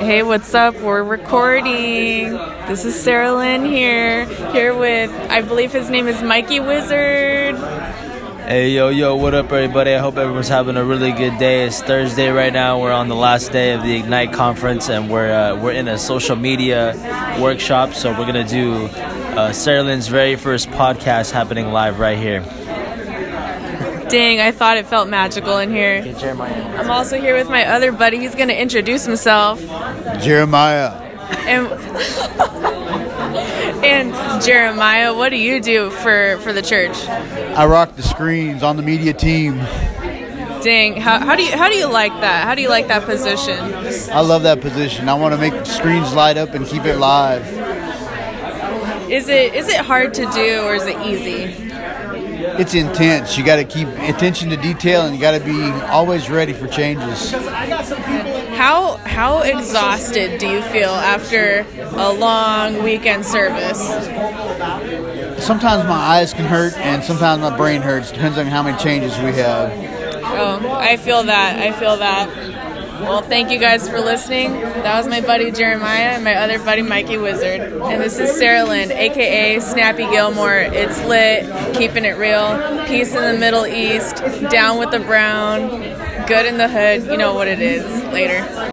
Hey, what's up? We're recording. This is Sarah Lynn here, here with, I believe his name is Mikey Wizard. Hey, yo, yo, what up, everybody? I hope everyone's having a really good day. It's Thursday right now. We're on the last day of the Ignite conference, and we're uh, we're in a social media workshop. So we're gonna do uh, Sarah Lynn's very first podcast happening live right here. Dang, I thought it felt magical in here. Okay, Jeremiah. I'm also here with my other buddy. He's going to introduce himself. Jeremiah. And, and Jeremiah, what do you do for, for the church? I rock the screens on the media team. Dang, how, how do you how do you like that? How do you like that position? I love that position. I want to make screens light up and keep it live. Is it is it hard to do or is it easy? It's intense. You got to keep attention to detail and you got to be always ready for changes. How how exhausted do you feel after a long weekend service? Sometimes my eyes can hurt and sometimes my brain hurts. Depends on how many changes we have. Oh, I feel that. I feel that. Well, thank you guys for listening. That was my buddy Jeremiah and my other buddy Mikey Wizard. And this is Sarah Lynn, aka Snappy Gilmore. It's lit, keeping it real. Peace in the Middle East, down with the brown, good in the hood. You know what it is. Later.